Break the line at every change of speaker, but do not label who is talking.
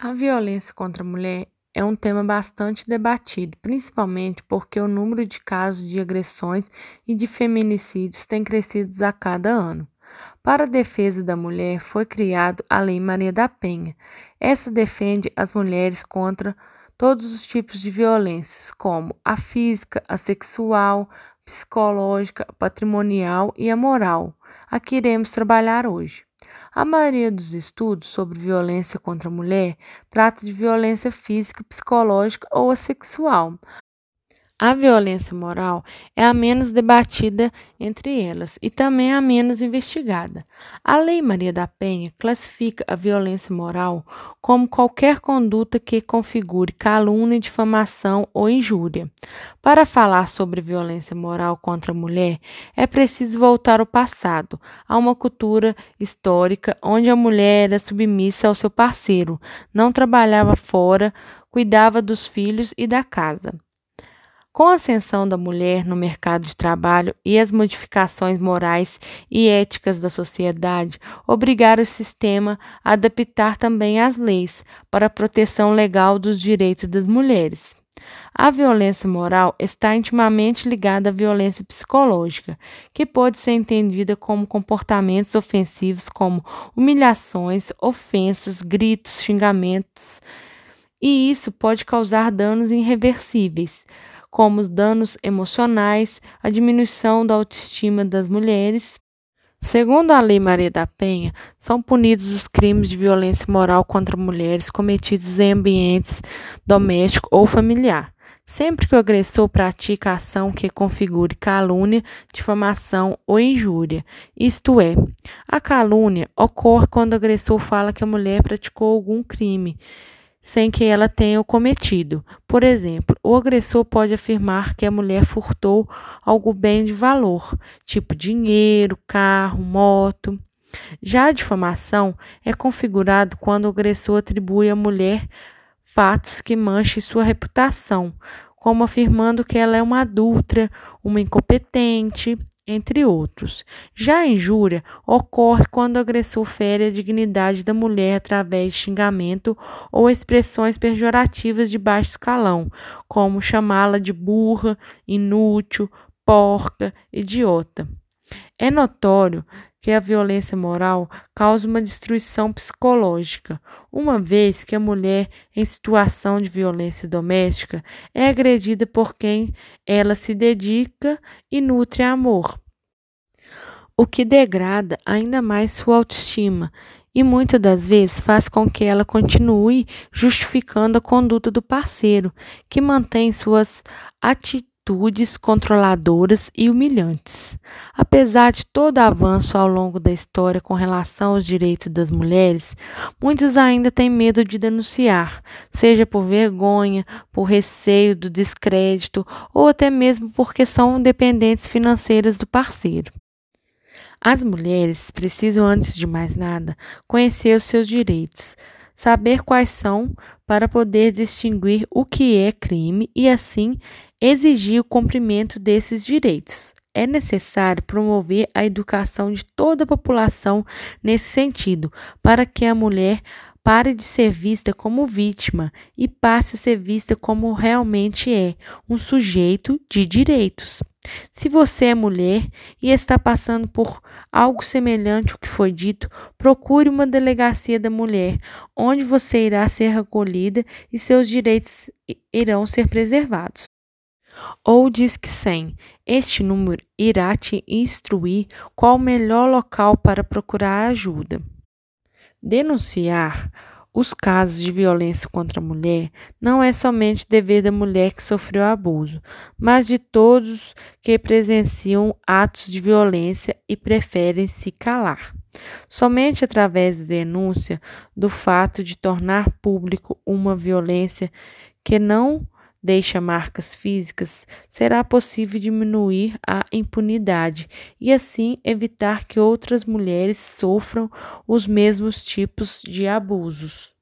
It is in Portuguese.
A violência contra a mulher é um tema bastante debatido, principalmente porque o número de casos de agressões e de feminicídios tem crescido a cada ano. Para a defesa da mulher foi criado a Lei Maria da Penha. Essa defende as mulheres contra todos os tipos de violências, como a física, a sexual, psicológica, patrimonial e a moral. A que iremos trabalhar hoje. A maioria dos estudos sobre violência contra a mulher trata de violência física, psicológica ou sexual, a violência moral é a menos debatida entre elas e também a menos investigada. A Lei Maria da Penha classifica a violência moral como qualquer conduta que configure calúnia, difamação ou injúria. Para falar sobre violência moral contra a mulher, é preciso voltar ao passado, a uma cultura histórica onde a mulher era submissa ao seu parceiro, não trabalhava fora, cuidava dos filhos e da casa. Com a ascensão da mulher no mercado de trabalho e as modificações morais e éticas da sociedade, obrigaram o sistema a adaptar também as leis para a proteção legal dos direitos das mulheres. A violência moral está intimamente ligada à violência psicológica, que pode ser entendida como comportamentos ofensivos como humilhações, ofensas, gritos, xingamentos, e isso pode causar danos irreversíveis como os danos emocionais, a diminuição da autoestima das mulheres. Segundo a Lei Maria da Penha, são punidos os crimes de violência moral contra mulheres cometidos em ambientes doméstico ou familiar, sempre que o agressor pratica ação que configure calúnia, difamação ou injúria. Isto é, a calúnia ocorre quando o agressor fala que a mulher praticou algum crime sem que ela tenha o cometido. Por exemplo, o agressor pode afirmar que a mulher furtou algum bem de valor, tipo dinheiro, carro, moto. Já a difamação é configurado quando o agressor atribui à mulher fatos que manchem sua reputação, como afirmando que ela é uma adulta, uma incompetente, entre outros. Já a injúria ocorre quando o agressor fere a dignidade da mulher através de xingamento ou expressões pejorativas de baixo escalão, como chamá-la de burra, inútil, porca, idiota. É notório que a violência moral causa uma destruição psicológica, uma vez que a mulher em situação de violência doméstica é agredida por quem ela se dedica e nutre amor, o que degrada ainda mais sua autoestima e muitas das vezes faz com que ela continue justificando a conduta do parceiro, que mantém suas atitudes atitudes controladoras e humilhantes. Apesar de todo avanço ao longo da história com relação aos direitos das mulheres, muitos ainda têm medo de denunciar, seja por vergonha, por receio do descrédito ou até mesmo porque são dependentes financeiras do parceiro. As mulheres precisam, antes de mais nada, conhecer os seus direitos, saber quais são para poder distinguir o que é crime e, assim, exigir o cumprimento desses direitos. É necessário promover a educação de toda a população nesse sentido, para que a mulher pare de ser vista como vítima e passe a ser vista como realmente é, um sujeito de direitos. Se você é mulher e está passando por algo semelhante ao que foi dito, procure uma delegacia da mulher, onde você irá ser acolhida e seus direitos irão ser preservados. Ou diz que 100. Este número irá te instruir qual o melhor local para procurar ajuda. Denunciar os casos de violência contra a mulher não é somente dever da mulher que sofreu abuso, mas de todos que presenciam atos de violência e preferem se calar. Somente através da denúncia do fato de tornar público uma violência que não deixa marcas físicas, será possível diminuir a impunidade e assim evitar que outras mulheres sofram os mesmos tipos de abusos.